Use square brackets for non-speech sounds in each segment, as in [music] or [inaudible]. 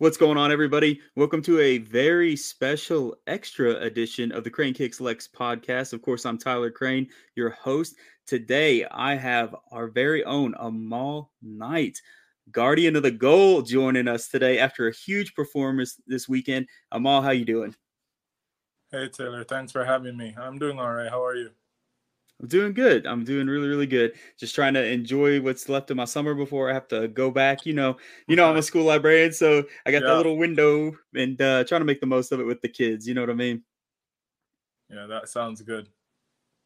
What's going on, everybody? Welcome to a very special extra edition of the Crane Kicks Lex podcast. Of course, I'm Tyler Crane, your host. Today, I have our very own Amal Knight, guardian of the goal, joining us today after a huge performance this weekend. Amal, how you doing? Hey Taylor, thanks for having me. I'm doing all right. How are you? I'm doing good. I'm doing really, really good. Just trying to enjoy what's left of my summer before I have to go back. You know, you know, I'm a [laughs] school librarian, so I got yeah. that little window and uh, trying to make the most of it with the kids. You know what I mean? Yeah, that sounds good.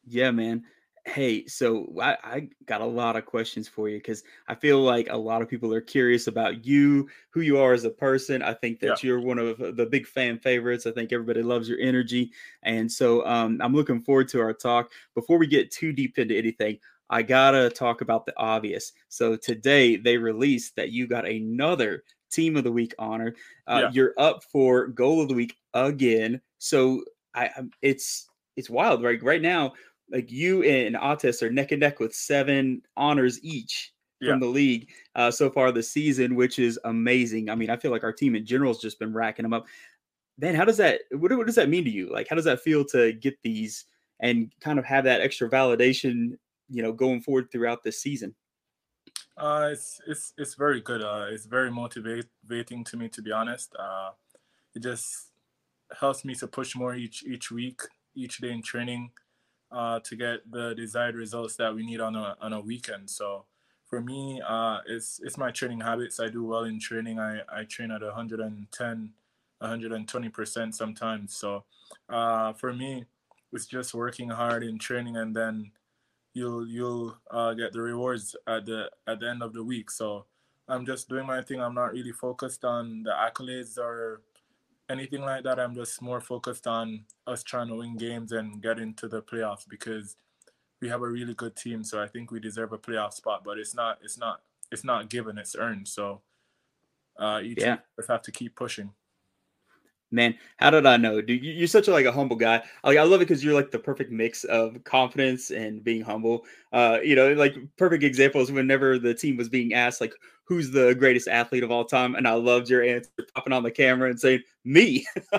Yeah, man. Hey, so I, I got a lot of questions for you because I feel like a lot of people are curious about you, who you are as a person. I think that yeah. you're one of the big fan favorites. I think everybody loves your energy. And so um, I'm looking forward to our talk. Before we get too deep into anything, I gotta talk about the obvious. So today they released that you got another Team of the Week honor. Uh, yeah. You're up for Goal of the Week again. So I, it's it's wild, right? Right now like you and Otis are neck and neck with seven honors each from yeah. the league uh, so far this season, which is amazing. I mean, I feel like our team in general has just been racking them up. Man, how does that? What, what does that mean to you? Like, how does that feel to get these and kind of have that extra validation? You know, going forward throughout this season. Uh, it's it's it's very good. Uh, it's very motivating to me, to be honest. Uh, it just helps me to push more each each week, each day in training uh, to get the desired results that we need on a on a weekend. So for me, uh, it's it's my training habits. I do well in training. I, I train at 110, 120 percent sometimes. So uh, for me, it's just working hard in training, and then you'll you'll uh, get the rewards at the at the end of the week. So I'm just doing my thing. I'm not really focused on the accolades or anything like that. I'm just more focused on us trying to win games and get into the playoffs because we have a really good team. So I think we deserve a playoff spot, but it's not it's not it's not given, it's earned. So uh each yeah. just have to keep pushing man how did i know dude you're such a like a humble guy like i love it because you're like the perfect mix of confidence and being humble uh you know like perfect examples whenever the team was being asked like who's the greatest athlete of all time and i loved your answer popping on the camera and saying me [laughs]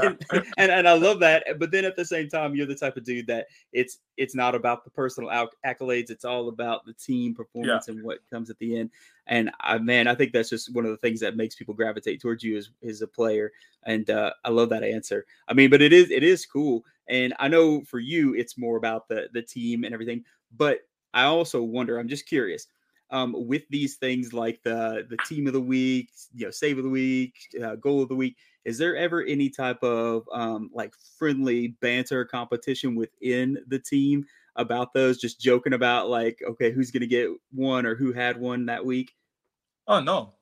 and, and, and i love that but then at the same time you're the type of dude that it's it's not about the personal accolades it's all about the team performance yeah. and what comes at the end and I, man, I think that's just one of the things that makes people gravitate towards you as, as a player. And uh, I love that answer. I mean, but it is it is cool. And I know for you, it's more about the the team and everything. But I also wonder. I'm just curious. Um, with these things like the the team of the week, you know, save of the week, uh, goal of the week, is there ever any type of um, like friendly banter competition within the team about those, just joking about like, okay, who's gonna get one or who had one that week? Oh no,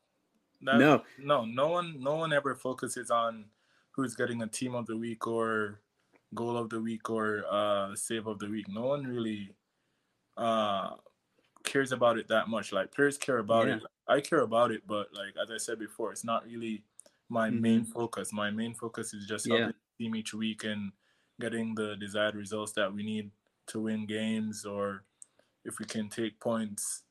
that, no, no, no one, no one ever focuses on who's getting a team of the week or goal of the week or uh, save of the week. No one really uh, cares about it that much. Like players care about yeah. it. I care about it, but like as I said before, it's not really my mm-hmm. main focus. My main focus is just yeah. the team each week and getting the desired results that we need to win games or if we can take points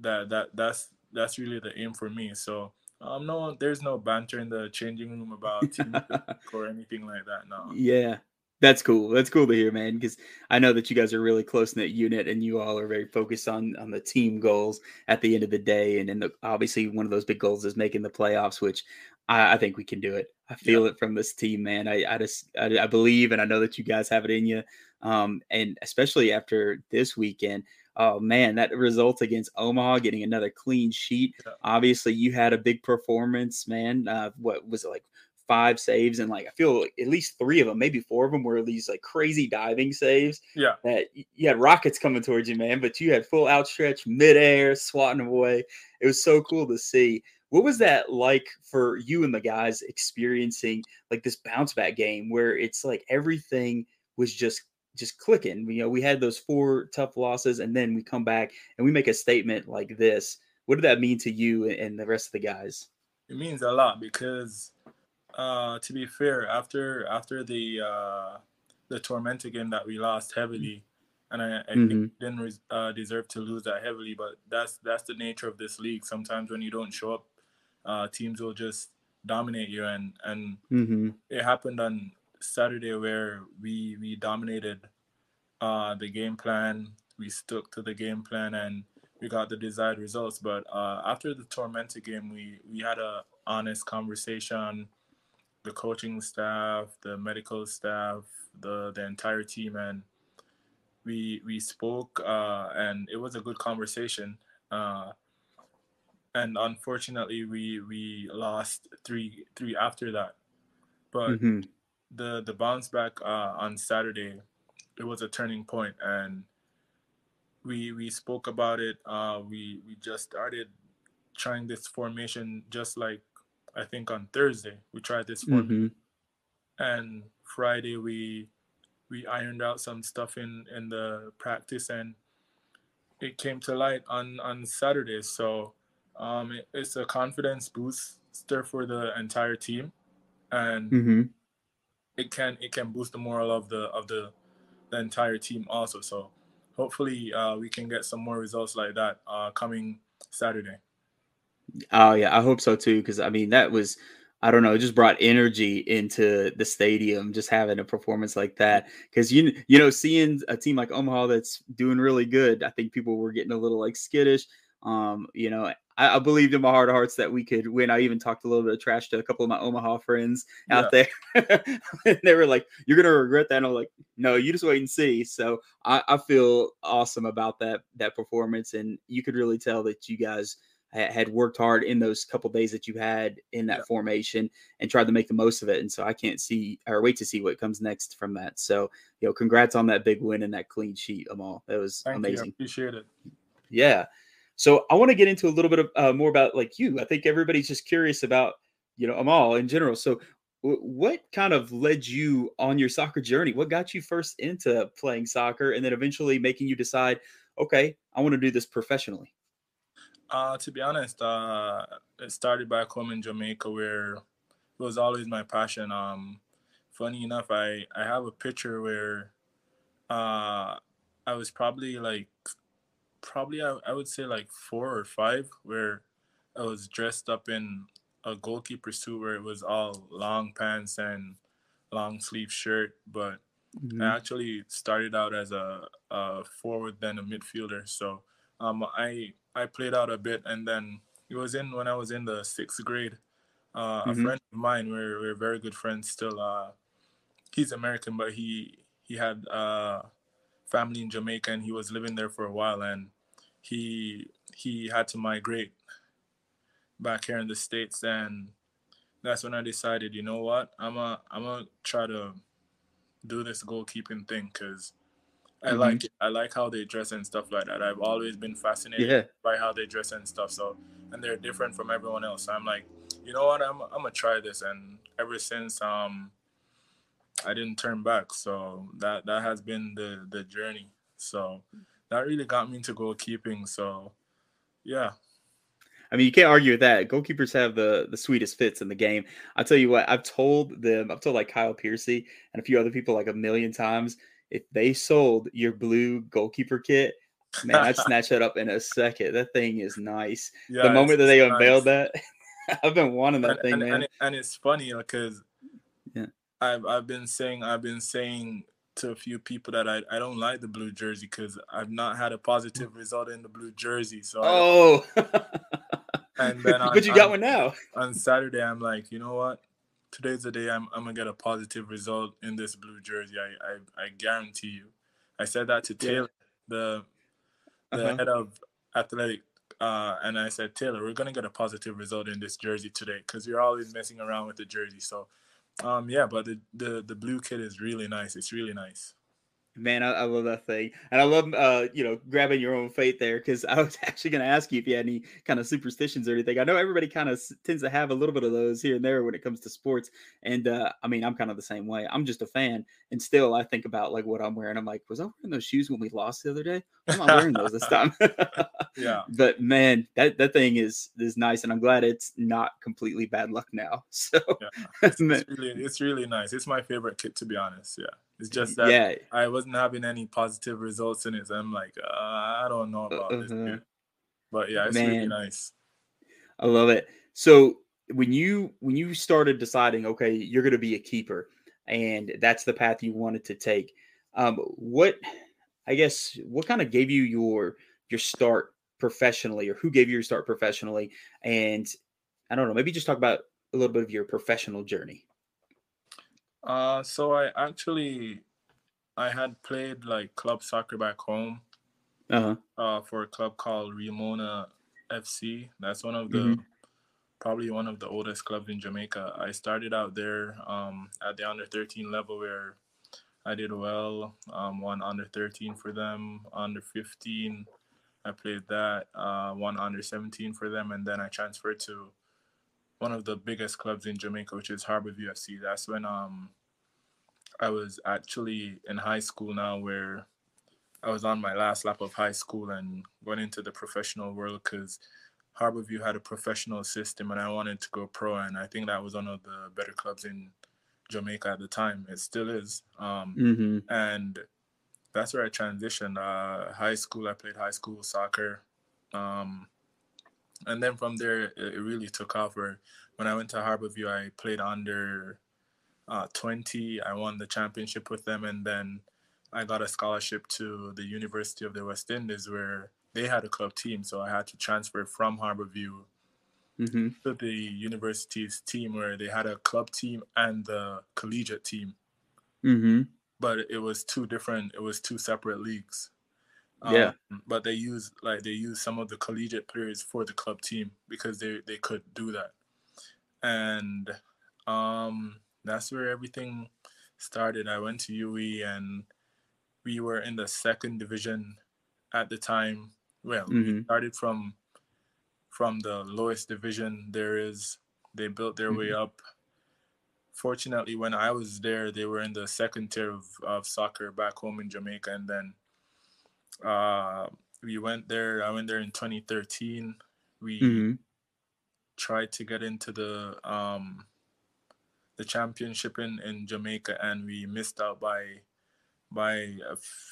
that that that's that's really the aim for me so um no there's no banter in the changing room about team [laughs] or anything like that no yeah that's cool that's cool to hear man because i know that you guys are really close knit unit and you all are very focused on on the team goals at the end of the day and then obviously one of those big goals is making the playoffs which I, I think we can do it. I feel yeah. it from this team, man. I, I just I, I, believe, and I know that you guys have it in you. Um, and especially after this weekend, oh man, that result against Omaha, getting another clean sheet. Obviously, you had a big performance, man. Uh, what was it like? Five saves and like I feel like at least three of them, maybe four of them, were these like crazy diving saves. Yeah, that you had rockets coming towards you, man. But you had full outstretch, midair, swatting them away. It was so cool to see. What was that like for you and the guys experiencing like this bounce back game where it's like everything was just just clicking? You know, we had those four tough losses and then we come back and we make a statement like this. What did that mean to you and the rest of the guys? It means a lot because uh to be fair, after after the uh the Tormenta game that we lost heavily, and I, I mm-hmm. didn't uh, deserve to lose that heavily. But that's that's the nature of this league. Sometimes when you don't show up uh, teams will just dominate you, and and mm-hmm. it happened on Saturday where we we dominated uh, the game plan. We stuck to the game plan and we got the desired results. But uh, after the Tormenta game, we we had a honest conversation. The coaching staff, the medical staff, the the entire team, and we we spoke, uh, and it was a good conversation. Uh, and unfortunately, we we lost three three after that. But Mm-hmm. the the bounce back uh, on Saturday, it was a turning point, and we we spoke about it. Uh, we we just started trying this formation just like I think on Thursday we tried this formation, Mm-hmm. and Friday we we ironed out some stuff in in the practice, and it came to light on on Saturday. So um, it, it's a confidence booster for the entire team, and Mm-hmm. it can it can boost the moral of the of the the entire team also. So hopefully uh, we can get some more results like that uh, coming Saturday. Oh yeah, I hope so too. Because I mean, that was I don't know, it just brought energy into the stadium. Just having a performance like that. Because you you know, seeing a team like Omaha that's doing really good, I think people were getting a little like skittish. Um, you know, I, I believed in my heart of hearts that we could win. I even talked a little bit of trash to a couple of my Omaha friends out there. and [laughs] they were like, You're gonna regret that. And I'm like, No, you just wait and see. So I, I feel awesome about that that performance. And you could really tell that you guys had worked hard in those couple days that you had in that Yeah. formation and tried to make the most of it. And so I can't see or wait to see what comes next from that. So, you know, congrats on that big win and that clean sheet, Amal. That was Thank you. I amazing. appreciate it. Yeah. So I want to get into a little bit of uh, more about like you. I think everybody's just curious about, you know, Amal in general. So w- what kind of led you on your soccer journey? What got you first into playing soccer and then eventually making you decide, okay, I want to do this professionally? Uh, to be honest, uh, it started back home in Jamaica where it was always my passion. Um, funny enough, I, I have a picture where uh, I was probably like, probably I, I would say like four or five, where I was dressed up in a goalkeeper suit where it was all long pants and long sleeve shirt. But Mhm. I actually started out as a, a forward, then a midfielder. So um, I I played out a bit, and then it was in when I was in the sixth grade. Uh, A Mhm. friend of mine, we're we're very good friends still. Uh, he's American, but he he had uh, family in Jamaica, and he was living there for a while, and he he had to migrate back here in the states, and that's when I decided, you know what, I'm a I'm gonna try to do this goalkeeping thing because I Mhm. like it. I like how they dress and stuff like that. I've always been fascinated Yeah. by how they dress and stuff. So and they're different from everyone else. So I'm like, you know what, I'm I'm gonna try this. And ever since um I didn't turn back. So that that has been the the journey. So that really got me into goalkeeping. So yeah. I mean, you can't argue with that. Goalkeepers have the the sweetest fits in the game. I'll tell you what, I've told them, I've told like Kyle Piercy and a few other people like a million times, if they sold your blue goalkeeper kit, man, I'd [laughs] snatch that up in a second. That thing is nice. Yeah. the moment that they it's unveiled that, [laughs] I've been wanting that and, thing, and, man. and, it- and it's funny uh, because Yeah. I've I've been saying I've been saying to a few people that I, I don't like the blue jersey because I've not had a positive mm. result in the blue jersey. So oh, And then [laughs] on- but you got on- one now. on Saturday I'm like, you know what? Today's the day I'm, I'm gonna get a positive result in this blue jersey. I, I, I guarantee you. I said that to. Taylor, the the Uh-huh. head of athletic, uh, and I said, Taylor, we're gonna get a positive result in this jersey today because you're always messing around with the jersey. So, um, yeah, but the, the the blue kit is really nice. It's really nice. Man, I, I love that thing, and I love uh, you know, grabbing your own fate there. Because I was [laughs] actually going to ask you if you had any kind of superstitions or anything. I know everybody kind of tends to have a little bit of those here and there when it comes to sports, and uh, I mean, I'm kind of the same way. I'm just a fan, and still, I think about like what I'm wearing. I'm like, was I wearing those shoes when we lost the other day? I'm not wearing those this time. [laughs] Yeah. [laughs] but man, that that thing is is nice, and I'm glad it's not completely bad luck now. So, Yeah. It's, it's really it's really nice. It's my favorite kit to be honest. Yeah. It's just that yeah, I wasn't having any positive results in it. So I'm like, uh, I don't know about this Uh-huh. kit. But yeah, it's really nice. I love it. So when you when you started deciding, okay, you're going to be a keeper, and that's the path you wanted to take. Um, what I guess what kind of gave you your your start professionally, or who gave you your start professionally? And I don't know, maybe just talk about a little bit of your professional journey. Uh, so I actually I had played like club soccer back home. Uh-huh. Uh, for a club called Ramona FC. That's one of the mm-hmm. probably one of the oldest clubs in Jamaica. I started out there um, at the under 13 level where I did well. Um, won under 13 for them, under 15. I played that. Uh, one under 17 for them, and then I transferred to one of the biggest clubs in Jamaica, which is Harbour View FC. That's when um I was actually in high school now, where I was on my last lap of high school and went into the professional world because Harbour View had a professional system, and I wanted to go pro, and I think that was one of the better clubs in Jamaica at the time. It still is. Um, mm-hmm. And that's where I transitioned. Uh, high school, I played high school soccer. Um, and then from there, it, really took off. Where when I went to Harbour View, I played under uh, 20. I won the championship with them. And then I got a scholarship to the University of the West Indies, where they had a club team. So I had to transfer from Harbour View mm-hmm. to the university's team where they had a club team and the collegiate team. Mm-hmm. But it was two different. It was two separate leagues. Yeah. Um, but they use like they use some of the collegiate players for the club team because they they could do that, and um, that's where everything started. I went to UWI and we were in the second division at the time. Well, mm-hmm. we started from from the lowest division there is. They built their mm-hmm. way up. Fortunately, when I was there, they were in the second tier of, of soccer back home in Jamaica. And then uh, we went there. I went there in 2013. We mm-hmm. tried to get into the um, the championship in, in Jamaica, and we missed out by by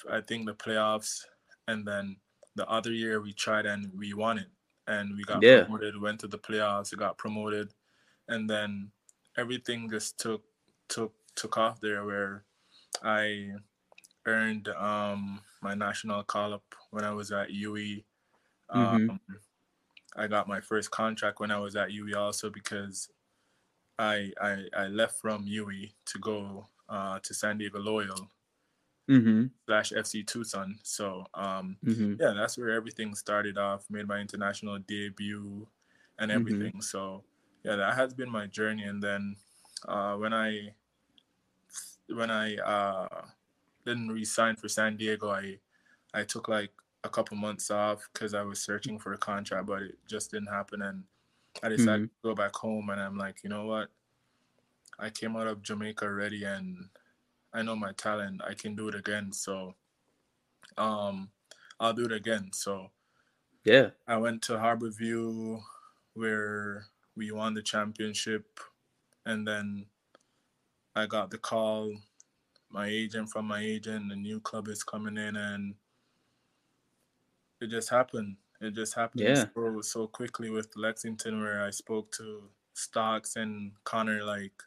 I think the playoffs. And then the other year we tried and we won it and we got yeah. promoted, went to the playoffs, we got promoted, and then everything just took took took off there where I earned um, my national call up when I was at UWI. Um, mm-hmm. I got my first contract when I was at UWI also because I I, I left from UWI to go uh, to San Diego Loyal mm-hmm. slash FC Tucson. So um, mm-hmm. yeah, that's where everything started off. Made my international debut and mm-hmm. everything. Mm-hmm. So yeah, that has been my journey. And then uh, when I when I uh, didn't resign for San Diego, I I took like a couple months off because I was searching for a contract, but it just didn't happen. And I decided mm-hmm. to go back home, and I'm like, you know what? I came out of Jamaica already, and I know my talent. I can do it again. So um I'll do it again. So yeah. I went to Harbour View where we won the championship and then I got the call my agent from my agent the new club is coming in and it just happened it just happened yeah. so, so quickly with lexington where i spoke to stocks and connor like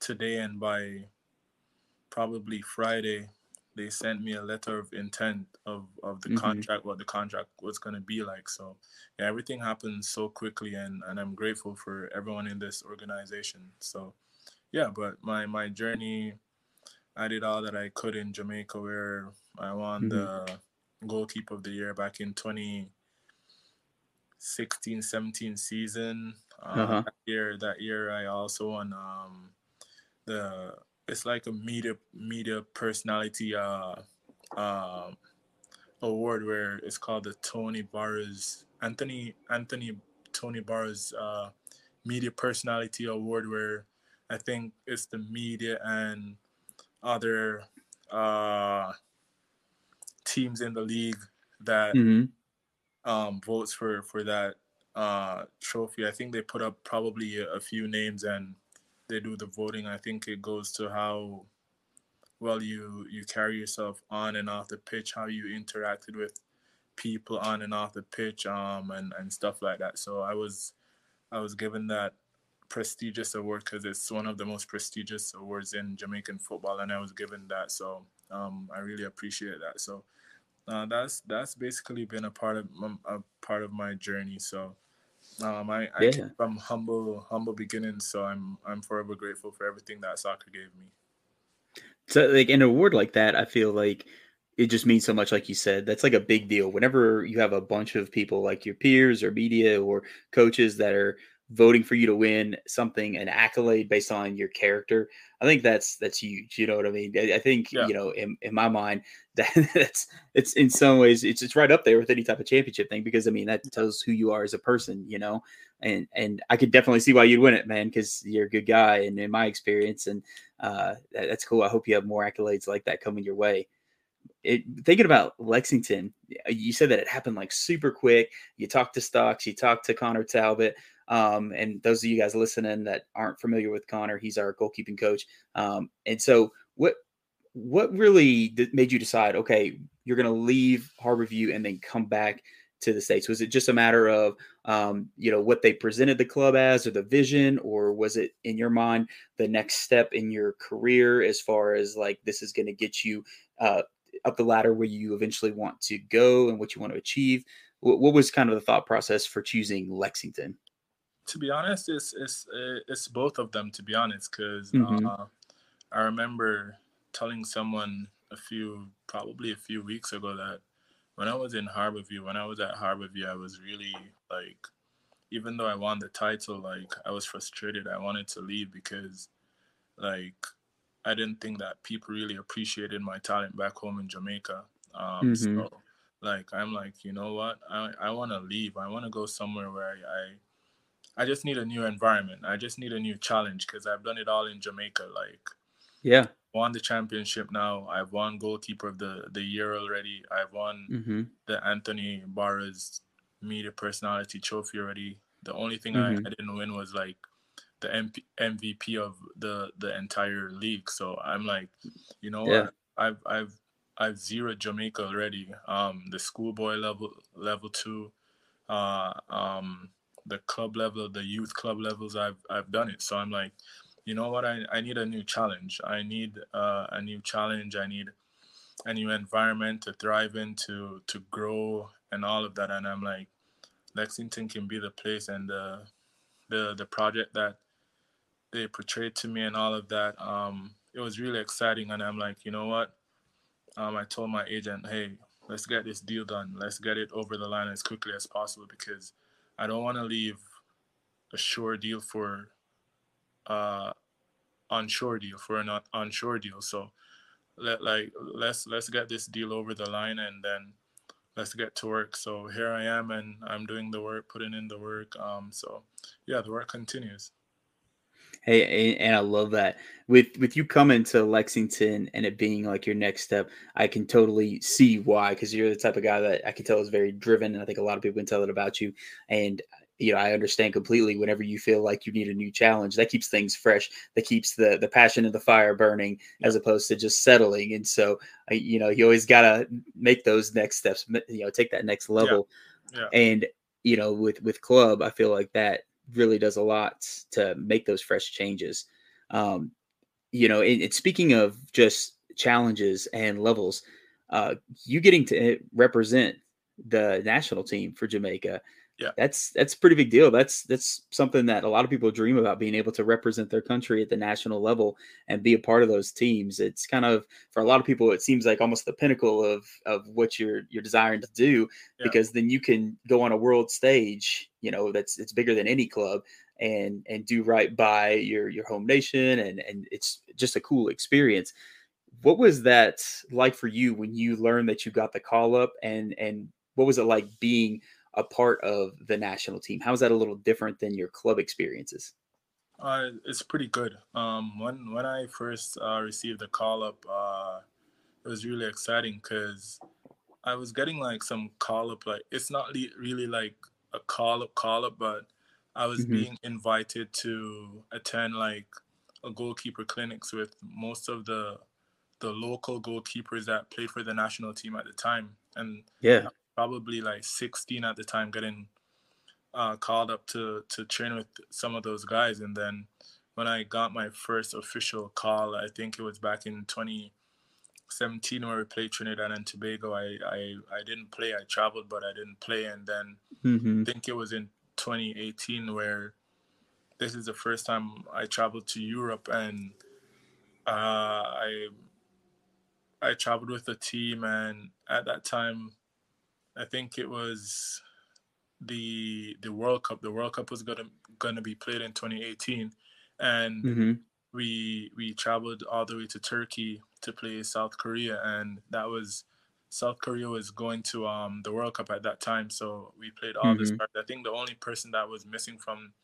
today and by probably Friday, they sent me a letter of intent of, of the mm-hmm. contract, what the contract was going to be like. So yeah, everything happened so quickly and, and I'm grateful for everyone in this organization. So yeah, but my, my journey, I did all that I could in Jamaica where I won mm-hmm. the goalkeeper of the year back in 2016, 17 season. Uh, uh-huh. that year, that year I also won um, the it's like a media media personality uh, uh, award where it's called the Tony Barras Anthony Anthony Tony Barras uh, media personality award where I think it's the media and other uh, teams in the league that mm-hmm. um, votes for for that uh, trophy. I think they put up probably a, a few names and they do the voting, I think it goes to how well you you carry yourself on and off the pitch, how you interacted with people on and off the pitch, um, and and stuff like that. So I was I was given that prestigious award because it's one of the most prestigious awards in Jamaican football, and I was given that. So um, I really appreciate that. So uh, that's that's basically been a part of a part of my journey. So um, I, I yeah. from humble humble beginnings. So I'm I'm forever grateful for everything that soccer gave me. So like an award like that, I feel like it just means so much like you said that's like a big deal whenever you have a bunch of people like your peers or media or coaches that are voting for you to win something an accolade based on your character i think that's that's huge you know what i mean i, I think yeah. you know in, in my mind [laughs] that that's it's in some ways it's it's right up there with any type of championship thing because i mean that tells who you are as a person you know and and i could definitely see why you'd win it man because you're a good guy and in my experience and uh that, that's cool i hope you have more accolades like that coming your way it, thinking about Lexington, you said that it happened like super quick. You talked to Stocks, you talked to Connor Talbot. Um, and those of you guys listening that aren't familiar with Connor, he's our goalkeeping coach. Um, and so what what really made you decide, okay, you're going to leave Harbour View and then come back to the states? Was it just a matter of um, you know what they presented the club as, or the vision, or was it in your mind the next step in your career as far as like this is going to get you uh, up the ladder where you eventually want to go and what you want to achieve? What, what was kind of the thought process for choosing Lexington? To be honest, it's it's it's both of them. To be honest, because mm-hmm. uh, I remember telling someone a few, probably a few weeks ago, that when I was in Harbour View, when I was at Harbour View, I was really like, even though I won the title, like I was frustrated. I wanted to leave because, like, I didn't think that people really appreciated my talent back home in Jamaica. Um, mm-hmm. So, like, I'm like, you know what? I, I want to leave. I want to go somewhere where I, I, I just need a new environment. I just need a new challenge because I've done it all in Jamaica. Like, yeah, won the championship now. I've won goalkeeper of the the year already. I've won mm-hmm. the Anthony Barras Media Personality Trophy already. The only thing mm-hmm. I, I didn't win was like the MP, MVP of the the entire league. So I'm like, you know yeah. what? I've I've I've zeroed Jamaica already. Um, the schoolboy level level two, uh, um, the club level, the youth club levels. I've I've done it. So I'm like, you know what? I I need a new challenge. I need uh, a new challenge. I need a new environment to thrive in, to to grow, and all of that. And I'm like, Lexington can be the place and the the the project that they portrayed to me and all of that. Um, it was really exciting, and I'm like, you know what? Um, I told my agent, hey, let's get this deal done. Let's get it over the line as quickly as possible because I don't want to leave a sure deal for uh onshore deal for an onshore deal. So let like let's let's get this deal over the line and then let's get to work. So here I am and I'm doing the work, putting in the work. Um so yeah, the work continues. Hey, and I love that with with you coming to Lexington and it being like your next step. I can totally see why because you're the type of guy that I can tell is very driven, and I think a lot of people can tell it about you. And you know, I understand completely. Whenever you feel like you need a new challenge, that keeps things fresh. That keeps the the passion and the fire burning, as opposed to just settling. And so, you know, you always gotta make those next steps. You know, take that next level. Yeah. Yeah. And you know, with with club, I feel like that really does a lot to make those fresh changes. Um, you know, and, and speaking of just challenges and levels, uh, you getting to represent the national team for Jamaica yeah. That's that's a pretty big deal. That's that's something that a lot of people dream about being able to represent their country at the national level and be a part of those teams. It's kind of for a lot of people it seems like almost the pinnacle of of what you're you're desiring to do yeah. because then you can go on a world stage you know that's it's bigger than any club and and do right by your your home nation and and it's just a cool experience. What was that like for you when you learned that you got the call up and and what was it like being a part of the national team. How is that a little different than your club experiences? Uh, it's pretty good. Um, when when I first uh, received the call up, uh, it was really exciting because I was getting like some call up. Like it's not really like a call up call up, but I was mm-hmm. being invited to attend like a goalkeeper clinics with most of the the local goalkeepers that played for the national team at the time. And yeah, probably like 16 at the time, getting uh, called up to to train with some of those guys, and then when I got my first official call, I think it was back in 2017 where we played Trinidad and Tobago. I I, I didn't play. I traveled, but I didn't play, and then Mm-hmm. I think it was in 2018 where this is the first time I traveled to Europe, and uh, I I traveled with a team, and at that time, I think it was the the World Cup. The World Cup was gonna gonna be played in 2018, and Mm-hmm. we we traveled all the way to Turkey to play South Korea, and that was South Korea was going to um the World Cup at that time, so we played all the Mhm. stars. I think the only person that was missing from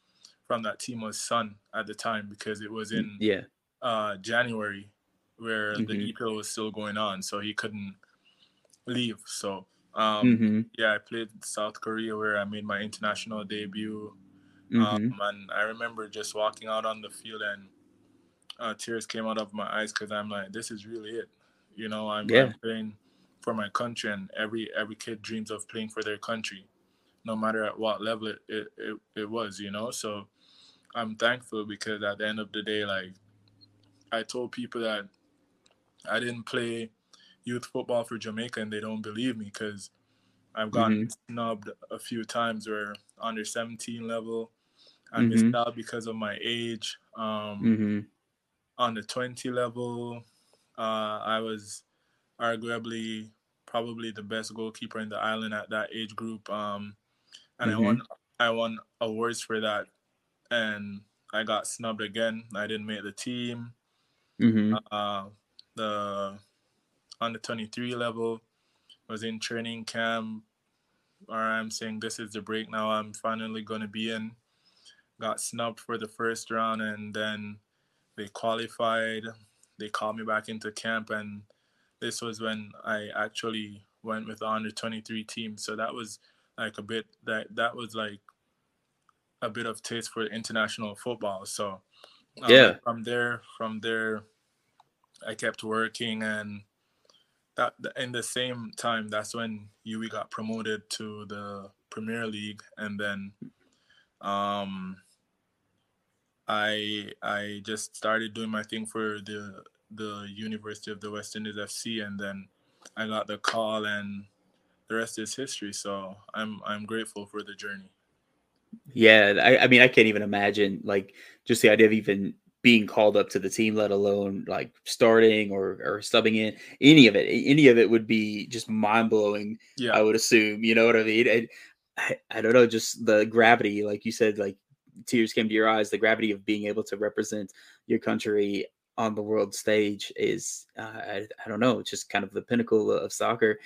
from that team was Son at the time because it was in Yeah. uh January where the Mhm. EPL was still going on, so he couldn't leave. So um Mm-hmm. yeah, I played South Korea where I made my international debut. Mm-hmm. Um, and I remember just walking out on the field and uh, tears came out of my eyes because I'm like, this is really it. You know, I'm, Yeah. I'm playing for my country, and every every kid dreams of playing for their country, no matter at what level it it, it, it was. You know, so I'm thankful because at the end of the day, like I told people that I didn't play youth football for Jamaica, and they don't believe me because I've gotten snubbed a few times where under 17 level. I missed Mhm. out because of my age. Um, Mm-hmm. On the 20 level, uh, I was arguably probably the best goalkeeper in the island at that age group. Um, and. I won I won awards for that, and I got snubbed again. I didn't make the team. Mm-hmm. Uh, the under 23 level was in training camp. Or i'm saying this is the break now i'm finally going to be in. Got snubbed for the first round and then they qualified. They called me back into camp and this was when i actually went with the under 23 team. So that was like a bit that that was like a bit of taste for international football. So um, Yeah. from there from there I kept working and that in the same time that's when UWI got promoted to the Premier League and then um I I just started doing my thing for the the University of the West Indies FC and then I got the call and the rest is history so I'm I'm grateful for the journey. Yeah, I, I mean, I can't even imagine like just the idea of even being called up to the team, let alone like starting or or subbing in. Any of it, any of it would be just mind blowing. Yeah. I would assume. You know what I mean? And I, I don't know, just the gravity, like you said, like tears came to your eyes. The gravity of being able to represent your country on the world stage is, uh, I, I don't know, it's just kind of the pinnacle of soccer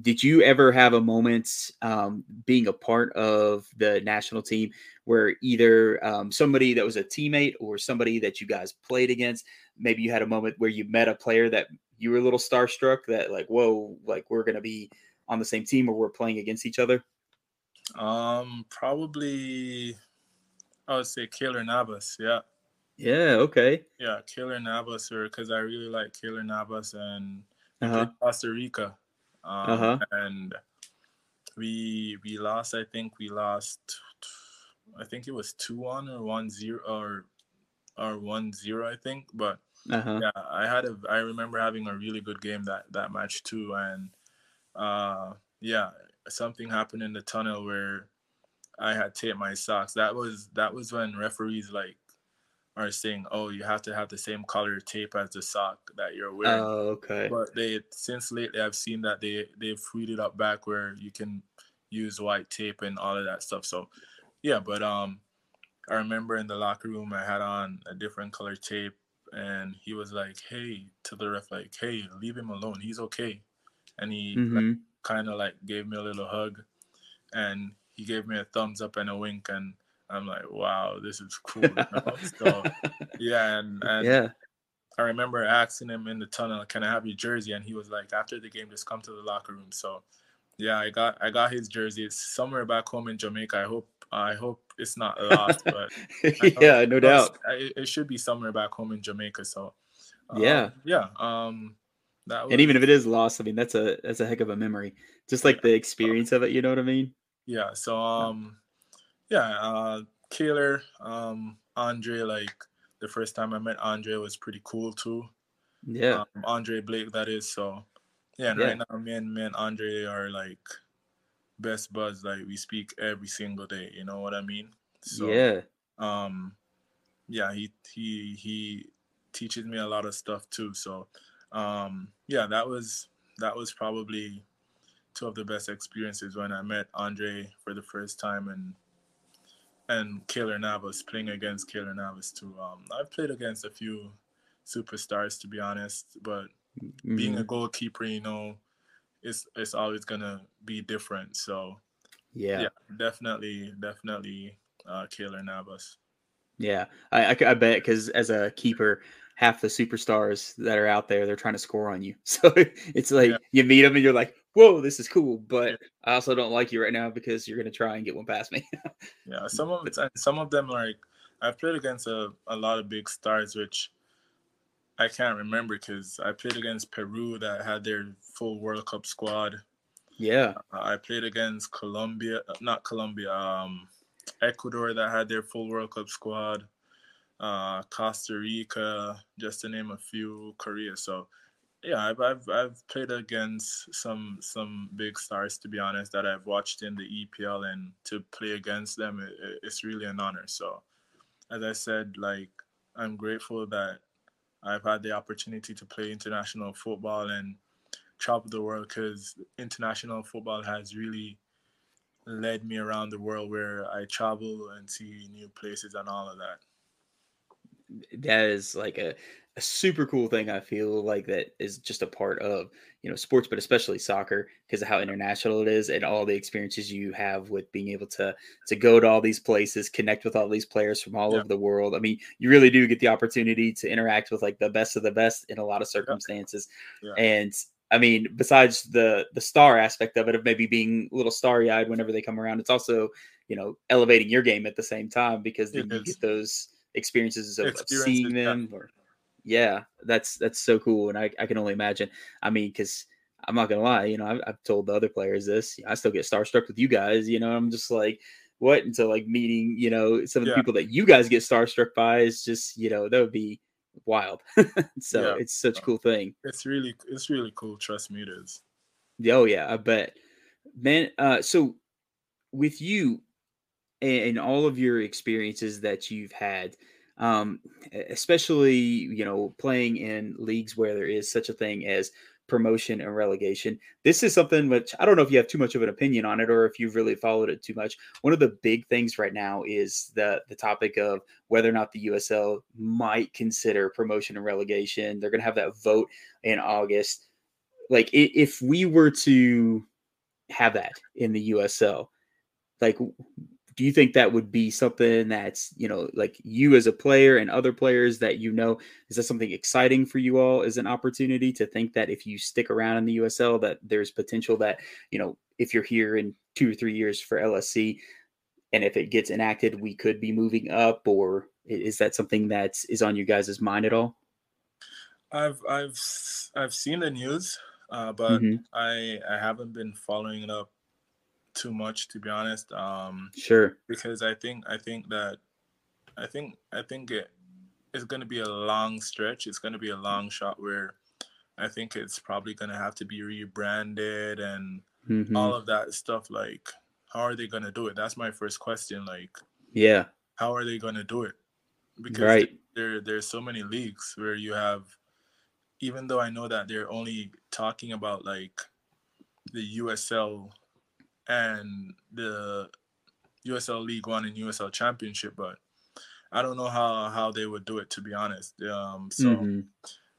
did you ever have a moment um, being a part of the national team where either um, somebody that was a teammate or somebody that you guys played against maybe you had a moment where you met a player that you were a little starstruck that like whoa like we're gonna be on the same team or we're playing against each other Um probably I would say Keylor Navas, yeah. yeah okay. Yeah, Keylor Navas, or because I really like Keylor Navas, and uh-huh. Costa Rica, um, Uh-huh. and we we lost. I think we lost. I think it was two one or one zero or or one zero. I think, but uh-huh yeah, I had a. I remember having a really good game that that match too, and uh, yeah, something happened in the tunnel where I had taped my socks. That was that was when referees like are saying, "Oh, you have to have the same color tape as the sock that you're wearing." oh, okay but they since lately I've seen that they they've freed it up back where you can use white tape and all of that stuff. So yeah, but um, I remember in the locker room I had on a different color tape, and he was like, "Hey," to the ref, like, "Hey, leave him alone. He's okay." And he like, Mhm. kind of like gave me a little hug, and he gave me a thumbs up and a wink, and I'm like, "Wow, this is [laughs] cool." So yeah, and and yeah I remember asking him in the tunnel, "Can I have your jersey?" And he was like, "After the game, just come to the locker room." So, yeah, I got I got his jersey. It's somewhere back home in Jamaica. I hope I hope it's not lost, but [laughs] I yeah no doubt It, it should be somewhere back home in Jamaica. So, um, Yeah. yeah. Um, that was, and even if it is lost i mean that's a that's a heck of a memory just like the experience of it you know what i mean yeah. So um, Yeah, uh, Keylor, um, Andre, like the first time I met Andre was pretty cool too. Yeah. Um, Andre Blake, that is. So, yeah, and Yeah. right now, me and me and Andre are like best buds. Like we speak every single day. You know what I mean? So, yeah. um, yeah, he he he teaches me a lot of stuff too. So, um, yeah, that was that was probably two of the best experiences when I met Andre for the first time and and Keylor Navas playing against Keylor Navas too. Um, I've played against a few superstars to be honest, but being a goalkeeper, you know, it's it's always gonna be different. So yeah. yeah, definitely, definitely, uh, Keylor Navas. Yeah, I I bet because as a keeper, half the superstars that are out there, they're trying to score on you. [laughs] So it's like Yeah. you meet them and you're like, "Whoa, this is cool," but I also don't like you right now because you're gonna try and get one past me. [laughs] Yeah, some of and some of them like I've played against a, a lot of big stars, which I can't remember because I played against Peru that had their full World Cup squad. yeah, Uh, I played against Colombia, uh, not Colombia, um, Ecuador that had their full World Cup squad. Uh, Costa Rica, just to name a few, Korea. So, yeah, I've, I've I've played against some some big stars to be honest that I've watched in the EPL, and to play against them, it, it- it's really an honor. So, as I said, like I'm grateful that I've had the opportunity to play international football and travel the world because international football has really led me around the world where I travel and see new places and all of that. that is like a, a super cool thing. I feel like that is just a part of you know sports, but especially soccer because of how international it is and all the experiences you have with being able to to go to all these places, connect with all these players from all Yeah. over the world. I mean, you really do get the opportunity to interact with like the best of the best in a lot of circumstances, Yeah. and. I mean, besides the the star aspect of it, of maybe being a little starry eyed whenever they come around, it's also you know elevating your game at the same time because then you get those experiences of, of Experiences, seeing yeah. them or yeah that's that's so cool and i, I can only imagine i mean because i'm not gonna lie you know I've, I've told the other players this i still get starstruck with you guys you know i'm just like what until like meeting you know some of the Yeah. people that you guys get starstruck by is just you know that would be wild [laughs] so Yeah. it's such a cool thing It's really it's really cool. Trust me, it is. Yeah, Oh yeah, I bet. Man, uh so with you and, and all of your experiences that you've had, um, especially, you know, playing in leagues where there is such a thing as promotion and relegation. This is something which I don't know if you have too much of an opinion on it or if you've really followed it too much. One of the big things right now is the the topic of whether or not the USL might consider promotion and relegation. They're going to have that vote in August like if we were to have that in the USL, like do you think that would be something that's you know like you as a player and other players that you know is that something exciting for you all as an opportunity to think that if you stick around in the USL that there's potential that you know if you're here in two or three years for LSC and if it gets enacted we could be moving up or is that something that is on you guys' mind at all? I've I've I've seen the news, uh, but Mhm. I I haven't been following it up too much to be honest. Um, Sure. because I think I think that I think I think it it's going to be a long stretch. It's going to be a long shot where I think it's probably going to have to be rebranded and Mhm. all of that stuff. Like, how are they going to do it? That's my first question. Like, Yeah. how are they going to do it? Because Right. there there's so many leagues where you have, even though I know that they're only talking about like the USL and the USL League One and USL Championship, but I don't know how how they would do it to be honest. Um, so Mhm.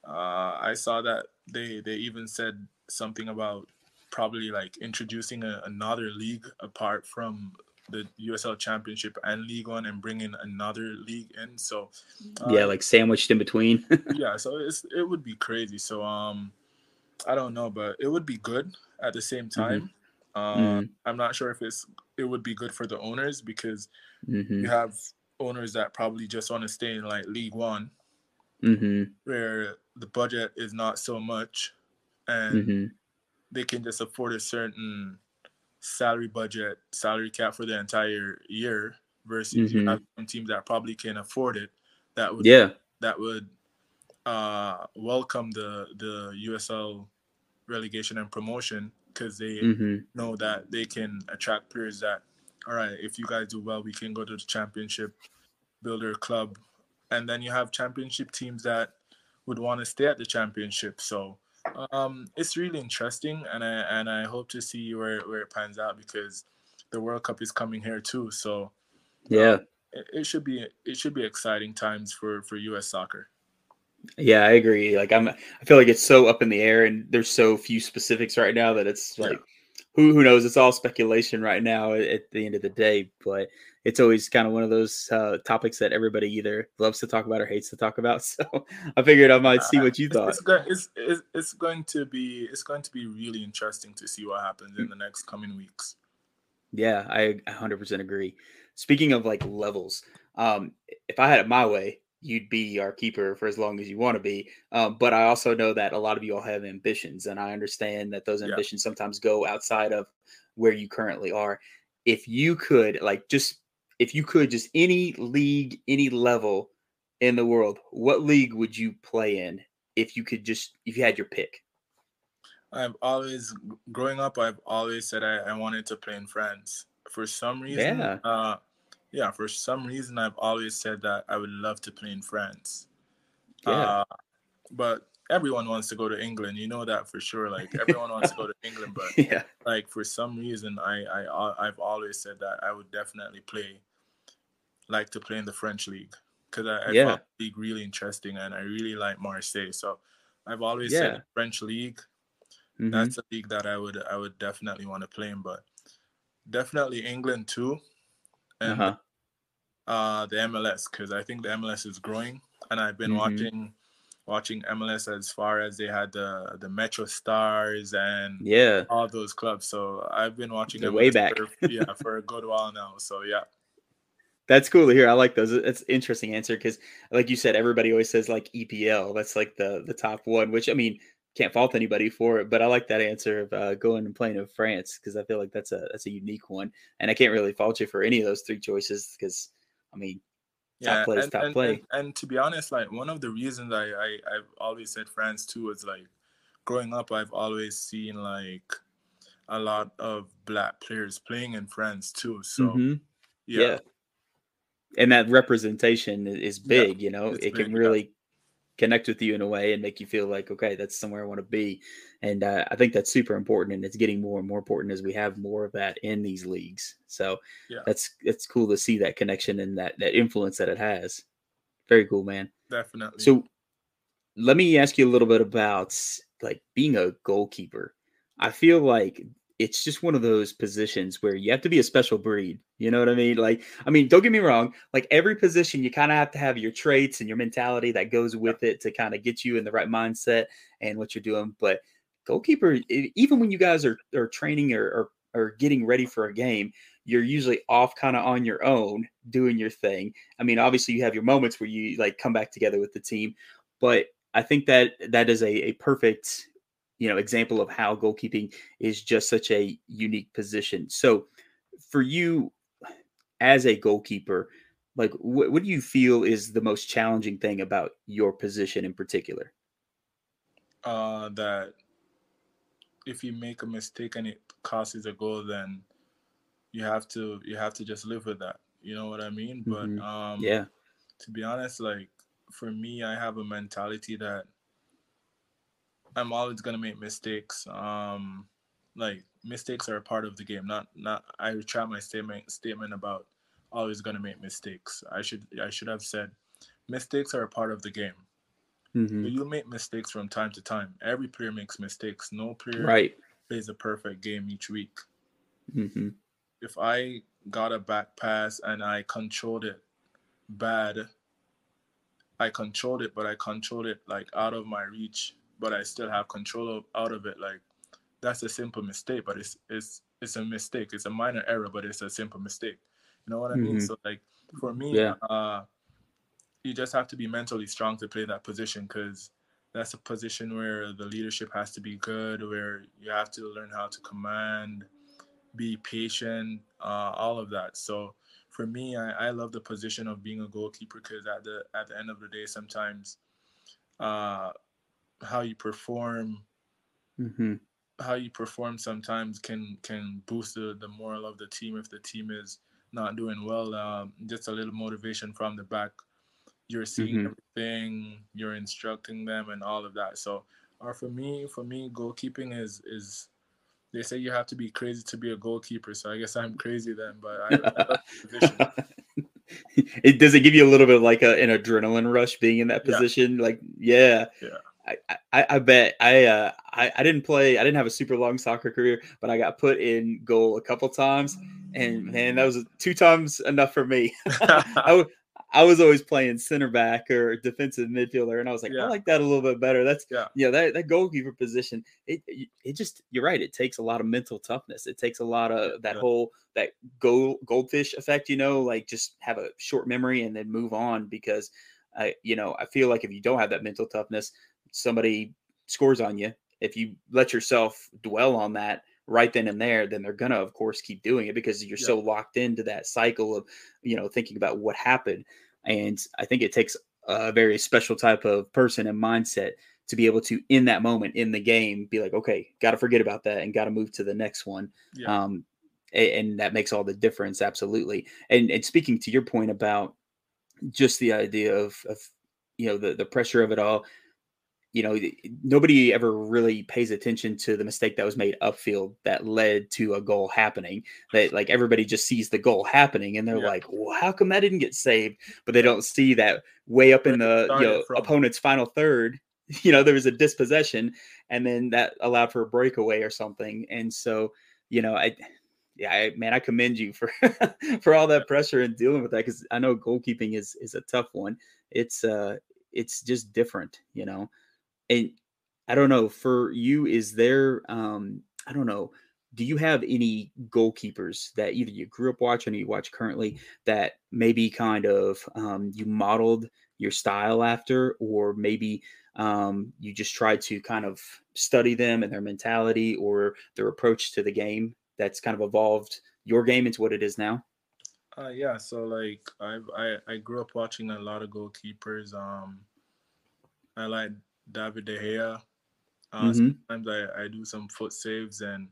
uh, I saw that they they even said something about probably like introducing a, another league apart from the USL Championship and League One and bringing another league in. So uh, yeah, like sandwiched in between. [laughs] yeah, so it's it would be crazy. So um, I don't know, but it would be good at the same time. Uh, Mhm. I'm not sure if it's it would be good for the owners because hmm you have owners that probably just want to stay in like League One hmm where the budget is not so much and hmm they can just afford a certain salary budget, salary cap for the entire year. versus mm-hmm. you have some teams that probably can afford it that would yeah that would uh, welcome the the USL relegation and promotion because they mm-hmm. know that they can attract players that all right if you guys do well we can go to the championship build our club. And then you have championship teams that would want to stay at the championship. So um, it's really interesting and I and I hope to see where, where it pans out because the World Cup is coming here too. So yeah. um, it, it should be it should be exciting times for for US soccer yeah, I agree. Like I'm I feel like it's so up in the air and there's so few specifics right now that it's like yeah. who who knows? It's all speculation right now at the end of the day, but it's always kind of one of those uh, topics that everybody either loves to talk about or hates to talk about. [laughs] So I figured I might see what you thought. It's, it's, it's, it's going to be it's going to be really interesting to see what happens in the next coming weeks. Yeah, I 100% agree. Speaking of like levels, um, if I had it my way, you'd be our keeper for as long as you want to be. Um, but I also know that a lot of you all have ambitions, and I understand that those ambitions yeah. sometimes go outside of where you currently are. If you could, like, just if you could, just any league, any level in the world, what league would you play in if you could just if you had your pick? I've always growing up. I've always said I, I wanted to play in France. For some reason, yeah. Uh, yeah, for some reason, I've always said that I would love to play in France. Yeah. Uh, but everyone wants to go to England. You know that for sure. Like everyone wants to go to England, [laughs] but yeah. like for some reason, I I I've always said that I would definitely play, like to play in the French league because I, I yeah. found the league really interesting and I really like Marseille. So I've always yeah. said French league. Mm-hmm. That's a league that I would I would definitely want to play in, but definitely England too and uh-huh. uh, the MLS because I think the MLS is growing, and I've been mm-hmm. watching watching MLS as far as they had the the MetroStars and yeah all those clubs. So I've been watching them way back, for, [laughs] yeah, for a good while now. So yeah. That's cool to hear. I like those. It's interesting answer because, like you said, everybody always says like EPL. That's like the the top one. Which I mean, can't fault anybody for it. But I like that answer of uh, going and playing in France because I feel like that's a that's a unique one, and I can't really fault you for any of those three choices because I mean, top yeah, play is top and, play. And, and, to be honest, like one of the reasons I, I I've always said France too is like growing up, I've always seen like a lot of black players playing in France too. So mm-hmm. yeah. yeah. And that representation is big, yeah, you know, it big, can really connect with you in a way and make you feel like okay that's somewhere i want to be. And uh, i think that's super important and it's getting more and more important as we have more of that in these leagues. So yeah. that's it's cool to see that connection and that that influence that it has. Very cool man. Definitely. So let me ask you a little bit about like being a goalkeeper. I feel like it's just one of those positions where you have to be a special breed. You know what I mean? Like, I mean, don't get me wrong. Like every position, you kind of have to have your traits and your mentality that goes with it to kind of get you in the right mindset and what you're doing. But goalkeeper, even when you guys are are training or or, or getting ready for a game, you're usually off kind of on your own doing your thing. I mean, obviously you have your moments where you like come back together with the team, but I think that that is a, a perfect you know example of how goalkeeping is just such a unique position. So for you as a goalkeeper, like what, what do you feel is the most challenging thing about your position in particular? Uh, that if you make a mistake and it costs a goal, then you have to you have to just live with that. You know what I mean? Mm-hmm. But um, yeah, to be honest, like for me, I have a mentality that I'm always gonna make mistakes. Um, like mistakes are a part of the game. Not not. I retract my statement statement about always gonna make mistakes. I should I should have said mistakes are a part of the game. Mm-hmm. You make mistakes from time to time. Every player makes mistakes. No player right. plays a perfect game each week. Mm-hmm. If I got a back pass and I controlled it bad, I controlled it, but I controlled it like out of my reach but I still have control of, out of it. Like that's a simple mistake, but it's it's it's a mistake. It's a minor error, but it's a simple mistake. You know what I mean? Mm-hmm. So like for me, yeah. uh, you just have to be mentally strong to play that position because that's a position where the leadership has to be good, where you have to learn how to command, be patient, uh, all of that. So for me, I, I love the position of being a goalkeeper because at the at the end of the day, sometimes uh, how you perform, mm-hmm. how you perform sometimes can can boost the, the moral of the team if the team is not doing well. Um, just a little motivation from the back. You're seeing Mhm. everything, you're instructing them, and all of that. So, or for me, for me, goalkeeping is is they say you have to be crazy to be a goalkeeper. So I guess I'm crazy then, but I, I love the position. [laughs] it does it give you a little bit of like a, an adrenaline rush being in that Yeah. position like yeah Yeah. I, I, I bet I, uh, I I didn't play I didn't have a super long soccer career but I got put in goal a couple times and man that was two times enough for me [laughs] I, [laughs] I was always playing center back or defensive midfielder and I was like Yeah. I like that a little bit better that's Yeah. yeah that, that goalkeeper position it, it it just you're right it takes a lot of mental toughness it takes a lot of that Yeah. whole that gold goldfish effect you know like just have a short memory and then move on because I you know I feel like if you don't have that mental toughness somebody scores on you if you let yourself dwell on that right then and there then they're gonna of course keep doing it because you're Yeah. so locked into that cycle of you know thinking about what happened and i think it takes a very special type of person and mindset to be able to in that moment in the game be like okay got to forget about that and got to move to the next one Yeah. um a- and that makes all the difference absolutely and and speaking to your point about just the idea of of you know the the pressure of it all you know nobody ever really pays attention to the mistake that was made upfield that led to a goal happening that like everybody just sees the goal happening and they're Yeah. like well how come that didn't get saved? But they don't see that way up in Where the you know opponent's final third [laughs] you know there was a dispossession and then that allowed for a breakaway or something. And so you know i yeah I, man i commend you for [laughs] for all that pressure and dealing with that because i know goalkeeping is is a tough one. It's uh it's just different you know and i don't know for you is there um i don't know do you have any goalkeepers that either you grew up watching or you watch currently that maybe kind of um, you modeled your style after or maybe um, you just tried to kind of study them and their mentality or their approach to the game that's kind of evolved your game into what it is now Uh, yeah, so like I've, I I grew up watching a lot of goalkeepers. Um, I like David De Gea. Uh, Mhm. Sometimes I, I do some foot saves, and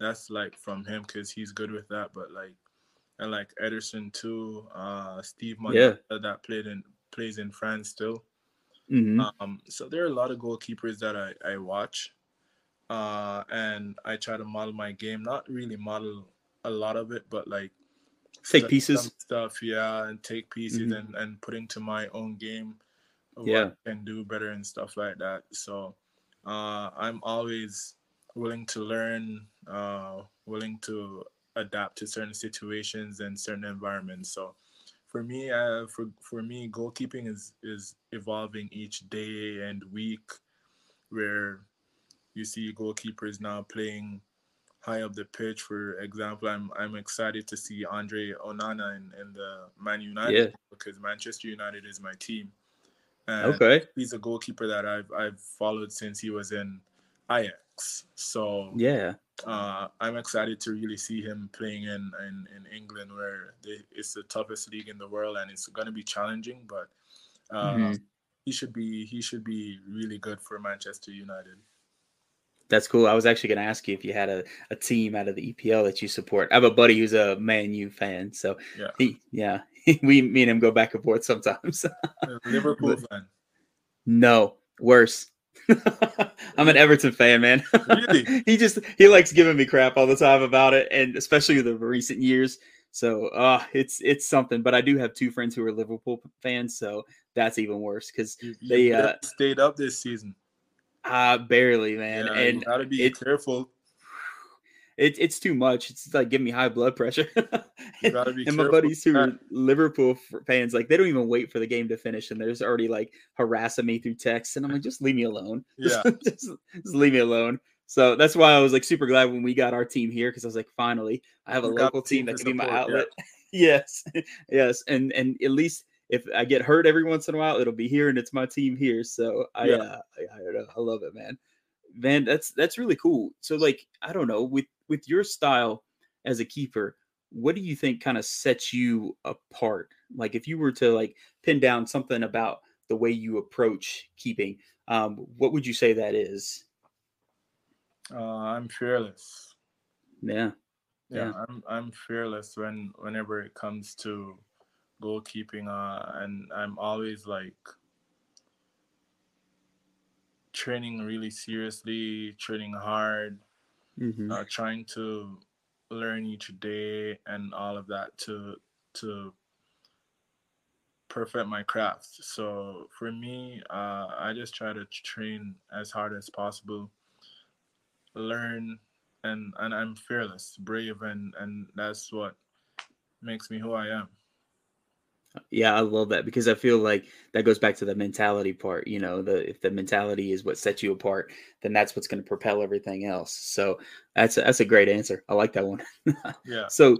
that's like from him because he's good with that. But like and like Ederson too. Uh, Steve Yeah. Mandanda that played in plays in France still. Mhm. Um, so there are a lot of goalkeepers that I, I watch, uh, and I try to model my game. Not really model a lot of it, but like Take pieces. stuff, yeah, and take pieces Mhm. and and put into my own game. Yeah. Can do better and stuff like that. So, uh, I'm always willing to learn, uh, willing to adapt to certain situations and certain environments. So, for me, uh, for for me, goalkeeping is is evolving each day and week, where you see goalkeepers now playing high up the pitch. For example, I'm I'm excited to see Andre Onana in, in the Man United Yeah. because Manchester United is my team. And okay he's a goalkeeper that I've I've followed since he was in Ajax. So yeah uh, I'm excited to really see him playing in in, in England, where they, it's the toughest league in the world, and it's going to be challenging. But uh, Mhm. he should be he should be really good for Manchester United. That's cool. I was actually going to ask you if you had a, a team out of the EPL that you support. I have a buddy who's a Man U fan, so Yeah. he, yeah, [laughs] we me and him go back and forth sometimes. Liverpool fan. no, worse. [laughs] I'm an Everton fan, man. Really? [laughs] he just he likes giving me crap all the time about it, and especially the recent years. So, uh, it's it's something. But I do have two friends who are Liverpool fans, so that's even worse because They, uh, stayed up this season. uh barely, man, yeah, and you gotta be it- careful. It, it's too much. It's like giving me high blood pressure. [laughs] And my buddies who are. Liverpool fans, like they don't even wait for the game to finish, and they're just already like harassing me through text, and I'm like, just leave me alone. [laughs] Just, just, just leave me alone. So that's why I was like super glad when we got our team here because I was like, finally, I have a got local team team that can be my support, yeah. outlet. [laughs] yes, yes, and and at least if I get hurt every once in a while, it'll be here, and it's my team here. So I, Yeah. uh, I, I don't know, I love it, man. Man, that's that's really cool. So like, I don't know, with with your style as a keeper, what do you think kind of sets you apart? Like if you were to like pin down something about the way you approach keeping, um, what would you say that is? Uh, I'm fearless. Yeah. Yeah, yeah, I'm I'm fearless when whenever it comes to goalkeeping, uh, and I'm always like training really seriously, training hard, mm-hmm. uh, trying to learn each day and all of that to to perfect my craft. So for me, uh, I just try to train as hard as possible, learn, and and I'm fearless, brave, and and that's what makes me who I am. Yeah, I love that because I feel like that goes back to the mentality part. You know, the if the mentality is what sets you apart, then that's what's going to propel everything else. So that's a, that's a great answer. I like that one. [laughs] yeah. So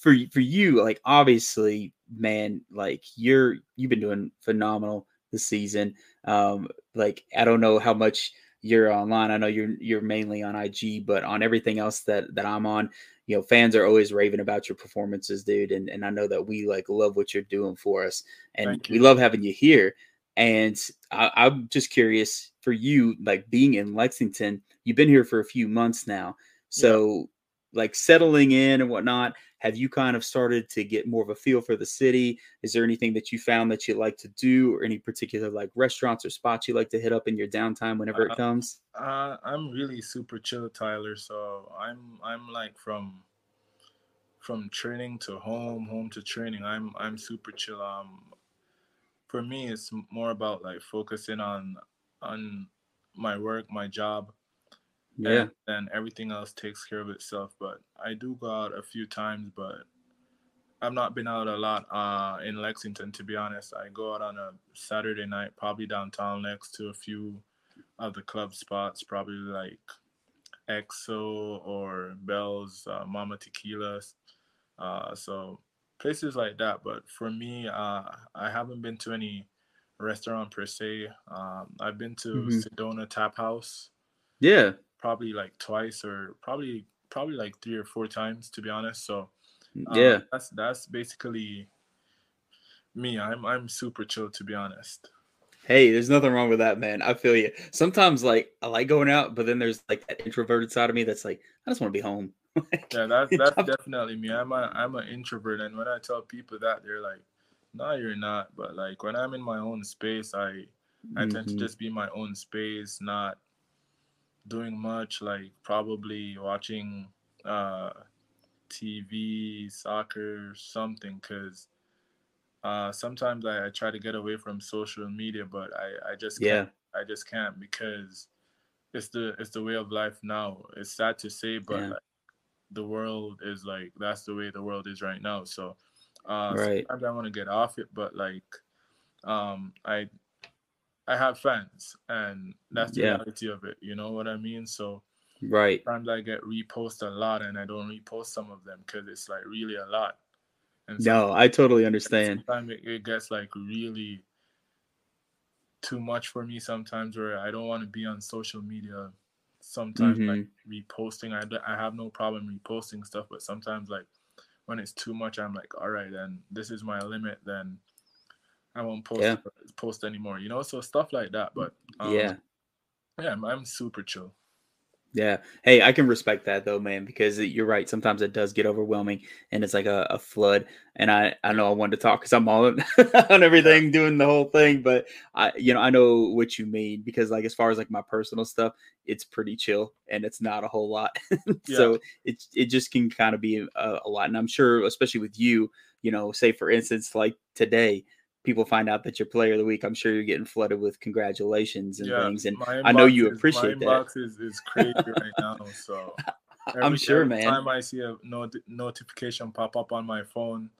for for you, like obviously, man, like you're you've been doing phenomenal this season. Um, like I don't know how much you're online. I know you're you're mainly on IG, but on everything else that that I'm on, you know, fans are always raving about your performances, dude. And and I know that we like love what you're doing for us, and we love having you here. And I, I'm just curious for you, like being in Lexington, you've been here for a few months now, so. Yeah like settling in and whatnot have you kind of started to get more of a feel for the city? Is there anything that you found that you like to do or any particular like restaurants or spots you like to hit up in your downtime whenever it uh, comes uh, i'm really super chill tyler so i'm i'm like from from training to home home to training i'm i'm super chill. Um for me it's more about like focusing on on my work my job yeah. And everything else takes care of itself. But I do go out a few times, but I've not been out a lot uh, in Lexington, to be honest. I go out on a Saturday night, probably downtown next to a few of the club spots, probably like EXO or Bell's, uh, Mama Tequila's. Uh, so places like that. But for me, uh, I haven't been to any restaurant per se. Um, I've been to mm-hmm. Sedona Tap House. Yeah probably like twice or probably probably like three or four times to be honest. So um, yeah, that's that's basically me. I'm I'm super chill to be honest. Hey, there's nothing wrong with that, man. I feel you. Sometimes like I like going out, but then there's like that introverted side of me that's like I just want to be home. [laughs] yeah, that's [laughs] that's definitely me. I'm a I'm an introvert, and when I tell people that, they're like, "No, you're not." But like when I'm in my own space, I I mm-hmm. tend to mm-hmm. just be my own space, not doing much, like probably watching uh, TV, soccer, something. Cause uh, sometimes I, I, try to get away from social media, but I, I just yeah can't, I just can't because it's the it's the way of life now. It's sad to say, but yeah. like, the world is like that's the way the world is right now. So uh, right. sometimes I want to get off it, but like um, I I have fans, and that's the yeah. reality of it. You know what I mean? So right sometimes I get repost a lot, and I don't repost some of them because it's like really a lot. And no, I totally understand. Sometimes it, it gets like really too much for me sometimes, where I don't want to be on social media. Sometimes mm-hmm. like reposting, I I have no problem reposting stuff, but sometimes like when it's too much, I'm like, all right, then this is my limit. Then I won't post yeah. post anymore. You know, so stuff like that. But um, yeah, yeah, I'm, I'm super chill. Yeah. Hey, I can respect that though, man, because you're right. Sometimes it does get overwhelming and it's like a, a flood. And I, I know I wanted to talk because I'm all [laughs] on everything, doing the whole thing. But I, you know, I know what you mean because like as far as like my personal stuff, it's pretty chill and it's not a whole lot. [laughs] so it it just can kind of be a, a lot. And I'm sure, especially with you, you know, say for instance, like today, people find out that you're player of the week, I'm sure you're getting flooded with congratulations and yeah, things. And I know you is, appreciate my inbox that. Is, is crazy right now. So [laughs] every, I'm sure, every man. Time I see a not- notification pop up on my phone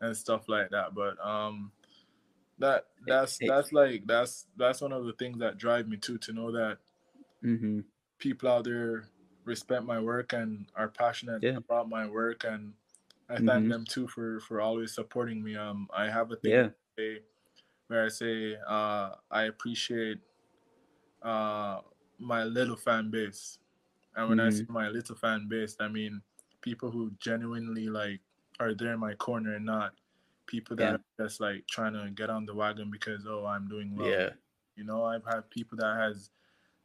and stuff like that, but um, that that's hey, that's like that's that's one of the things that drive me too to know that mm-hmm. people out there respect my work and are passionate yeah. about my work and I thank mm-hmm. them too for for always supporting me. Um, I have a thing yeah where I say uh, I appreciate uh, my little fan base. And when mm-hmm. I say my little fan base, I mean people who genuinely like are there in my corner and not people that Yeah. just like trying to get on the wagon because oh I'm doing well. Yeah. You know, I've had people that has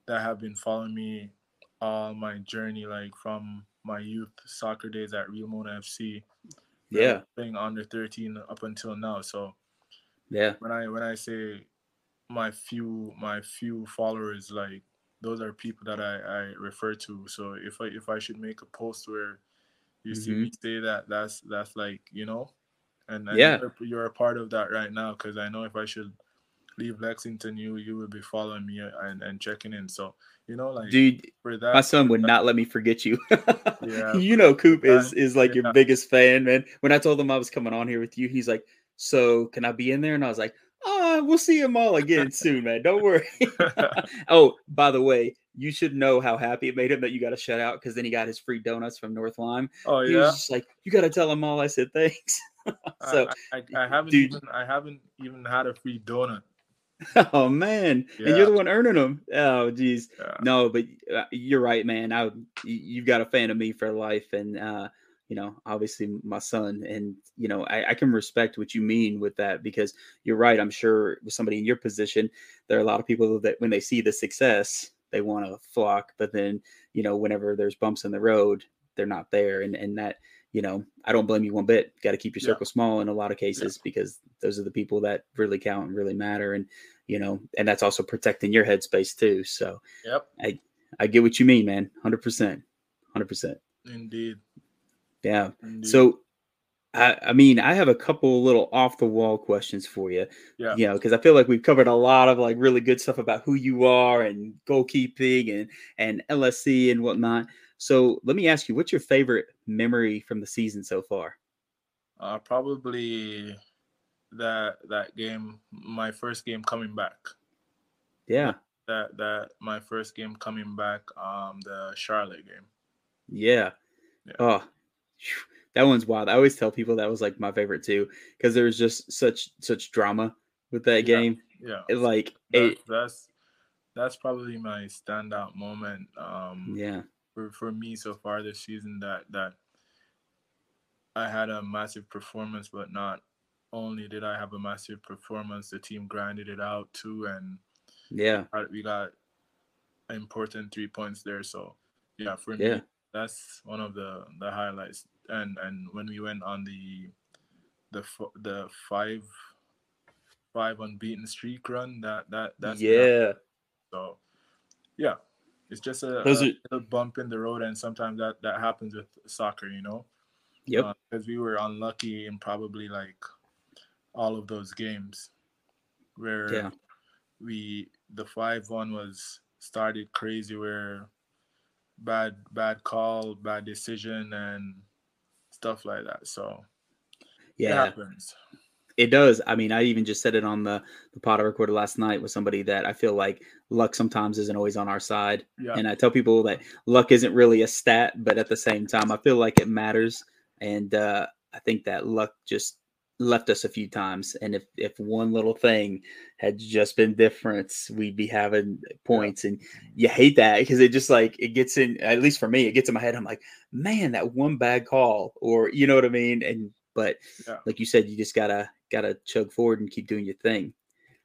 that have been following me all my journey, like from my youth soccer days at Real Mona FC. Yeah. Playing under 13 up until now. So Yeah. when I when I say my few my few followers, like those are people that I, I refer to. So if I if I should make a post where you see Mm-hmm. me say that, that's that's like you know, and, Yeah. you're, a part of that right now because I know if I should leave Lexington, you you will be following me and, and checking in. So you know, like Dude, for that, my son would that- not let me forget you. [laughs] Yeah. you know, Coop is is like yeah. your biggest fan, man. When I told him I was coming on here with you, he's like, "So can I be in there?" And I was like, "Ah, we'll see him all again [laughs] soon, man. Don't worry." [laughs] [laughs] oh, by the way, you should know how happy it made him that you got a shout out because then he got his free donuts from North Lime. oh He yeah. was just like, "You got to tell him all." I said, "Thanks." so, I, I, I haven't dude- even I haven't even had a free donut. oh man, and you're the one earning them. Oh, geez. Yeah. No, but uh, you're right, man. I you've got a fan of me for life, and uh, you know, obviously my son, and you know, I, I can respect what you mean with that because you're right. I'm sure with somebody in your position, there are a lot of people that when they see the success, they want to flock, but then you know, whenever there's bumps in the road, they're not there, and and that you know, I don't blame you one bit. Got to keep your Yeah. circle small in a lot of cases because those are the people that really count and really matter, and you know, and that's also protecting your headspace too. So. Yep. I I get what you mean, man. Hundred percent, hundred percent. Indeed. Yeah. Indeed. So, I, I mean, I have a couple little off the wall questions for you. Yeah. You know, because I feel like we've covered a lot of like really good stuff about who you are and goalkeeping and and LSC and whatnot. So let me ask you, what's your favorite memory from the season so far? Uh, probably that that game, my first game coming back. Yeah. That that my first game coming back. Um, the Charlotte game. Yeah. Yeah. Oh, [sighs] that one's wild. I always tell people that was like my favorite too, because there was just such such drama with that Yeah. game. Yeah. It, like That, it, that's that's probably my standout moment. Um, yeah. for for me so far this season that that I had a massive performance, but not only did I have a massive performance, the team grinded it out too, and Yeah. We got important three points there. So yeah, for Yeah. me, that's one of the the highlights. And and when we went on the the f- the five five unbeaten streak run, that that that's yeah. so, yeah, it's just a, Those a are- little bump in the road, and sometimes that that happens with soccer, you know. Yep. Uh, because we were unlucky in probably like all of those games, where Yeah. we the five one was started crazy, where bad bad call, bad decision, and stuff like that. So it yeah. happens. It does. I mean, I even just said it on the, the pod I recorded last night with somebody that I feel like luck sometimes isn't always on our side. Yeah. And I tell people that luck isn't really a stat, but at the same time, I feel like it matters. And uh, I think that luck just left us a few times. And if, if one little thing had just been different, we'd be having points. And you hate that because it just like, it gets in, at least for me, it gets in my head. I'm like, man, that one bad call, or you know what I mean? And, but Yeah. like you said, you just gotta, gotta chug forward and keep doing your thing.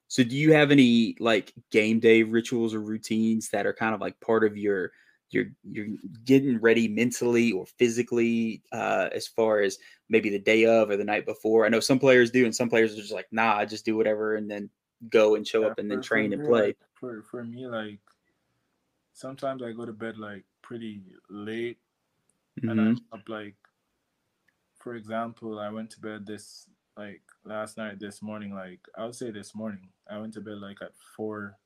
So do you have any like game day rituals or routines that are kind of like part of your your you're getting ready mentally or physically uh as far as maybe the day of or the night before? I know some players do and some players are just like, nah, I just do whatever and then go and show Yeah, up and then train and play. like, for for me, like sometimes I go to bed like pretty late, and Mhm. I'm up like, for example, I went to bed this like last night, this morning, like I would say this morning, I went to bed like at four,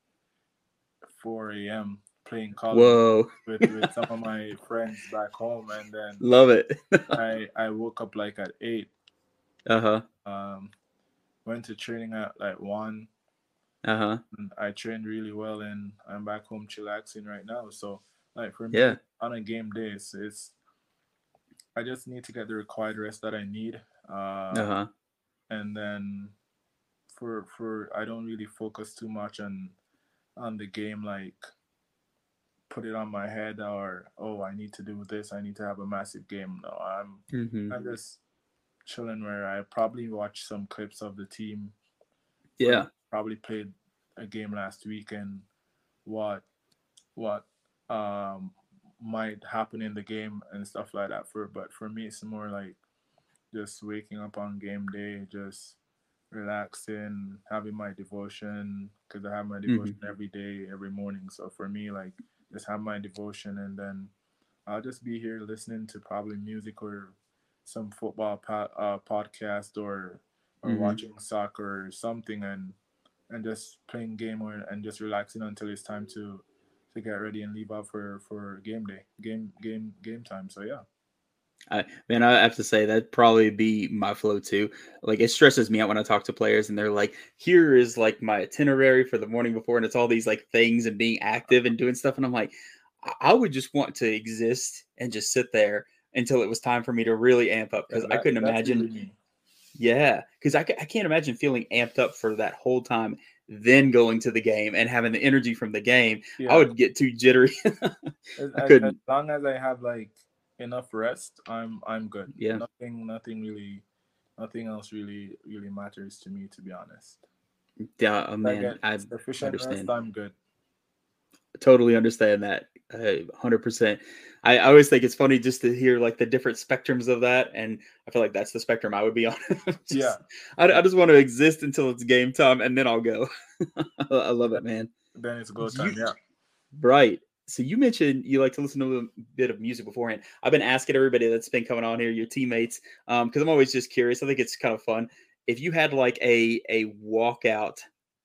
four a.m. playing of Whoa, with, with [laughs] some of my friends back home, and then love it. [laughs] I I woke up like at eight. uh-huh. Um, went to training at like one. Uh-huh. and I trained really well and I'm back home chillaxing right now. So like for me Yeah. on a game day, it's, it's I just need to get the required rest that I need. Uh, Uh-huh. and then for for I don't really focus too much on on the game like put it on my head or oh I need to do this, I need to have a massive game. No, I'm Mhm. I'm just chilling where I probably watch some clips of the team. Yeah. Probably played a game last week and what what um might happen in the game and stuff like that for but for me it's more like just waking up on game day, just relaxing, having my devotion because I have my devotion every day, every morning. So for me, like just have my devotion and then I'll just be here listening to probably music or some football po- uh, podcast or or Mhm. watching soccer or something and and just playing game or and just relaxing until it's time to to get ready and leave out for for game day game game game time so yeah I man, I have to say that probably be my flow too. Like it stresses me out when I talk to players and they're like, "Here is like my itinerary for the morning before," and it's all these like things and being active and doing stuff, and I'm like, I, would just want to exist and just sit there until it was time for me to really amp up because I couldn't imagine. Yeah, because I, I can't imagine feeling amped up for that whole time, then going to the game and having the energy from the game. Yeah. I would get too jittery. [laughs] I couldn't. As long as I have like enough rest, I'm I'm good. Yeah. Nothing nothing really nothing else really really matters to me to be honest. yeah, oh, I man, get I sufficient rest, understand. I'm good. totally understand that uh, 100% I, I always think it's funny just to hear like the different spectrums of that and i feel like that's the spectrum i would be [laughs] on Just- Yeah. I, I just want to exist until it's game time and then i'll go [laughs] i love it man Then it's go time. You- Yeah. right so you mentioned you like to listen to a bit of music beforehand. I've been asking everybody that's been coming on here your teammates um because i'm always just curious. I think it's kind of fun. If you had like a a walkout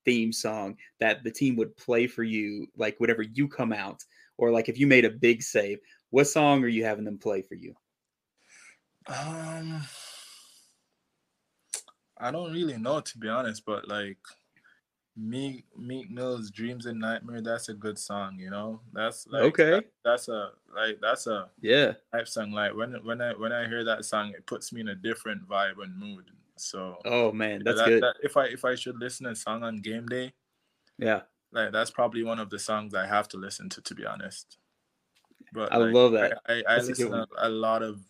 theme song that the team would play for you like whenever you come out or like if you made a big save what song are you having them play for you? Um I don't really know to be honest, but like Meek Meek Mill's Dreams and Nightmare, that's a good song, you know? That's like Okay. that- that's a like that's a yeah type song. Like when when I when I hear that song, it puts me in a different vibe and mood. So oh man that's that- good that- if I if I should listen to a song on game day, yeah like that's probably one of the songs I have to listen to, to be honest. But I like, love that. I, I, I a listen to a lot of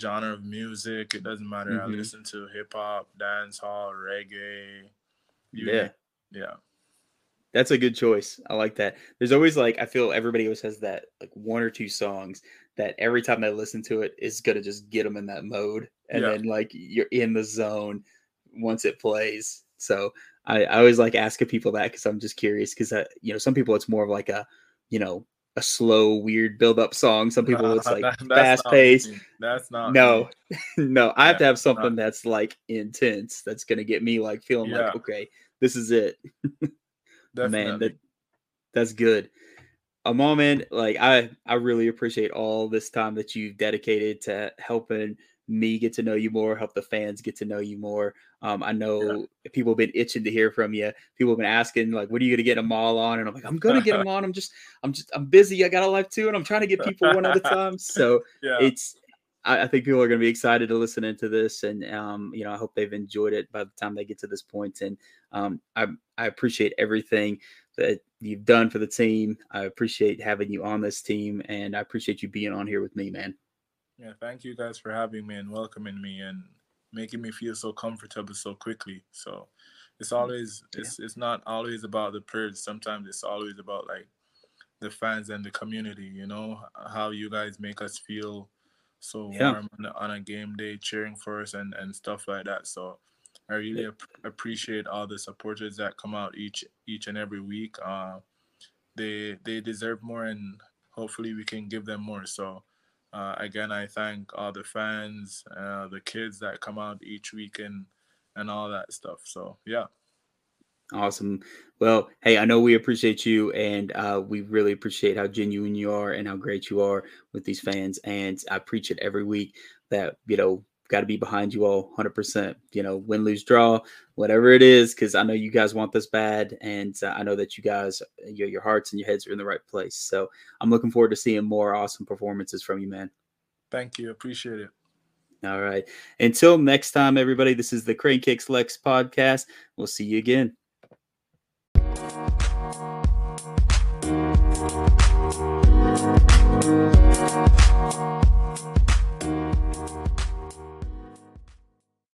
genre of music. It doesn't matter. I Mhm. listen to hip hop, dance hall, reggae. You Yeah. yeah. That's a good choice. I like that. There's always like I feel everybody always has that like one or two songs that every time they listen to it is gonna just get them in that mode, and Yeah. then like you're in the zone once it plays. So I, I always like asking people that because I'm just curious because uh, you know some people it's more of like a you know a slow weird build up song. Some people it's [laughs] like that- fast not paced. That's not No, [laughs] no, I have to have not- something that's like intense. That's gonna get me like feeling Yeah. like okay, this is it. [laughs] man that that's good. A moment like i i really appreciate all this time that you've dedicated to helping me get to know you more help the fans get to know you more. Um i know people have been itching to hear from you. People have been asking like what are you going to get them all on? And i'm like i'm going to get [laughs] them on. I'm just i'm just i'm busy. I got a life too and i'm trying to get people one at a [laughs] time. So yeah. it's I, I think people are going to be excited to listen into this, and um, you know, I hope they've enjoyed it by the time they get to this point. And um, I I appreciate everything that you've done for the team. I appreciate having you on this team, and I appreciate you being on here with me, man. Yeah, thank you guys for having me and welcoming me and making me feel so comfortable so quickly. So it's always Yeah. it's it's not always about the players. Sometimes it's always about like the fans and the community. You know how you guys make us feel so Yeah. warm on a, on a game day, cheering for us and and stuff like that. So I really ap- appreciate all the supporters that come out each each and every week. Uh, they they deserve more, and hopefully we can give them more. So. Uh, again, I thank all the fans, uh, the kids that come out each week and, and all that stuff. So, yeah. Awesome. Well, hey, I know we appreciate you, and uh, we really appreciate how genuine you are and how great you are with these fans. And I preach it every week that you know got to be behind you all 100%. You know, win, lose, draw, whatever it is, because I know you guys want this bad, and uh, I know that you guys, your your hearts and your heads are in the right place. So I'm looking forward to seeing more awesome performances from you, man. Thank you. Appreciate it. All right. Until next time, everybody. This is the Crane Kicks Lex podcast. We'll see you again.